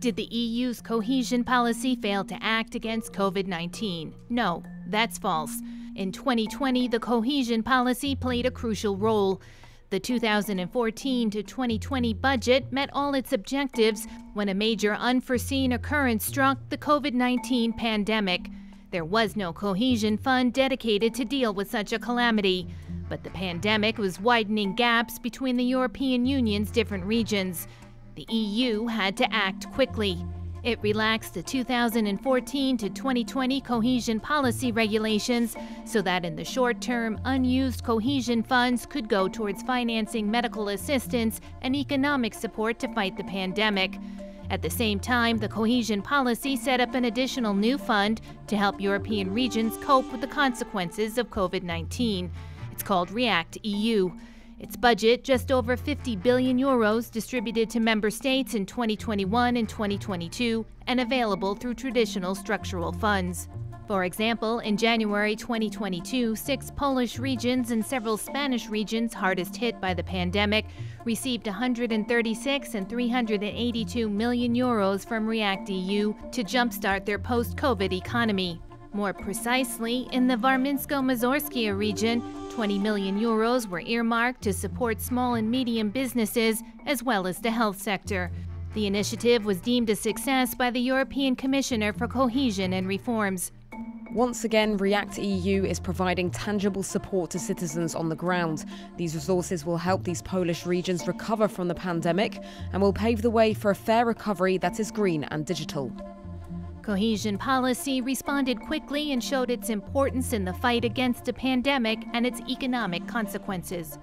Did the EU's cohesion policy fail to act against COVID 19? No, that's false. In 2020, the cohesion policy played a crucial role. The 2014 to 2020 budget met all its objectives when a major unforeseen occurrence struck the COVID 19 pandemic. There was no cohesion fund dedicated to deal with such a calamity, but the pandemic was widening gaps between the European Union's different regions. The EU had to act quickly. It relaxed the 2014 to 2020 cohesion policy regulations so that in the short term, unused cohesion funds could go towards financing medical assistance and economic support to fight the pandemic. At the same time, the cohesion policy set up an additional new fund to help European regions cope with the consequences of COVID 19. It's called REACT EU. Its budget, just over 50 billion euros, distributed to member states in 2021 and 2022, and available through traditional structural funds. For example, in January 2022, six Polish regions and several Spanish regions hardest hit by the pandemic received 136 and 382 million euros from REACT EU to jumpstart their post COVID economy. More precisely, in the Warmińsko-Mazurskia region, 20 million euros were earmarked to support small and medium businesses as well as the health sector. The initiative was deemed a success by the European Commissioner for Cohesion and Reforms. Once again, REACT EU is providing tangible support to citizens on the ground. These resources will help these Polish regions recover from the pandemic and will pave the way for a fair recovery that is green and digital. Cohesion policy responded quickly and showed its importance in the fight against a pandemic and its economic consequences.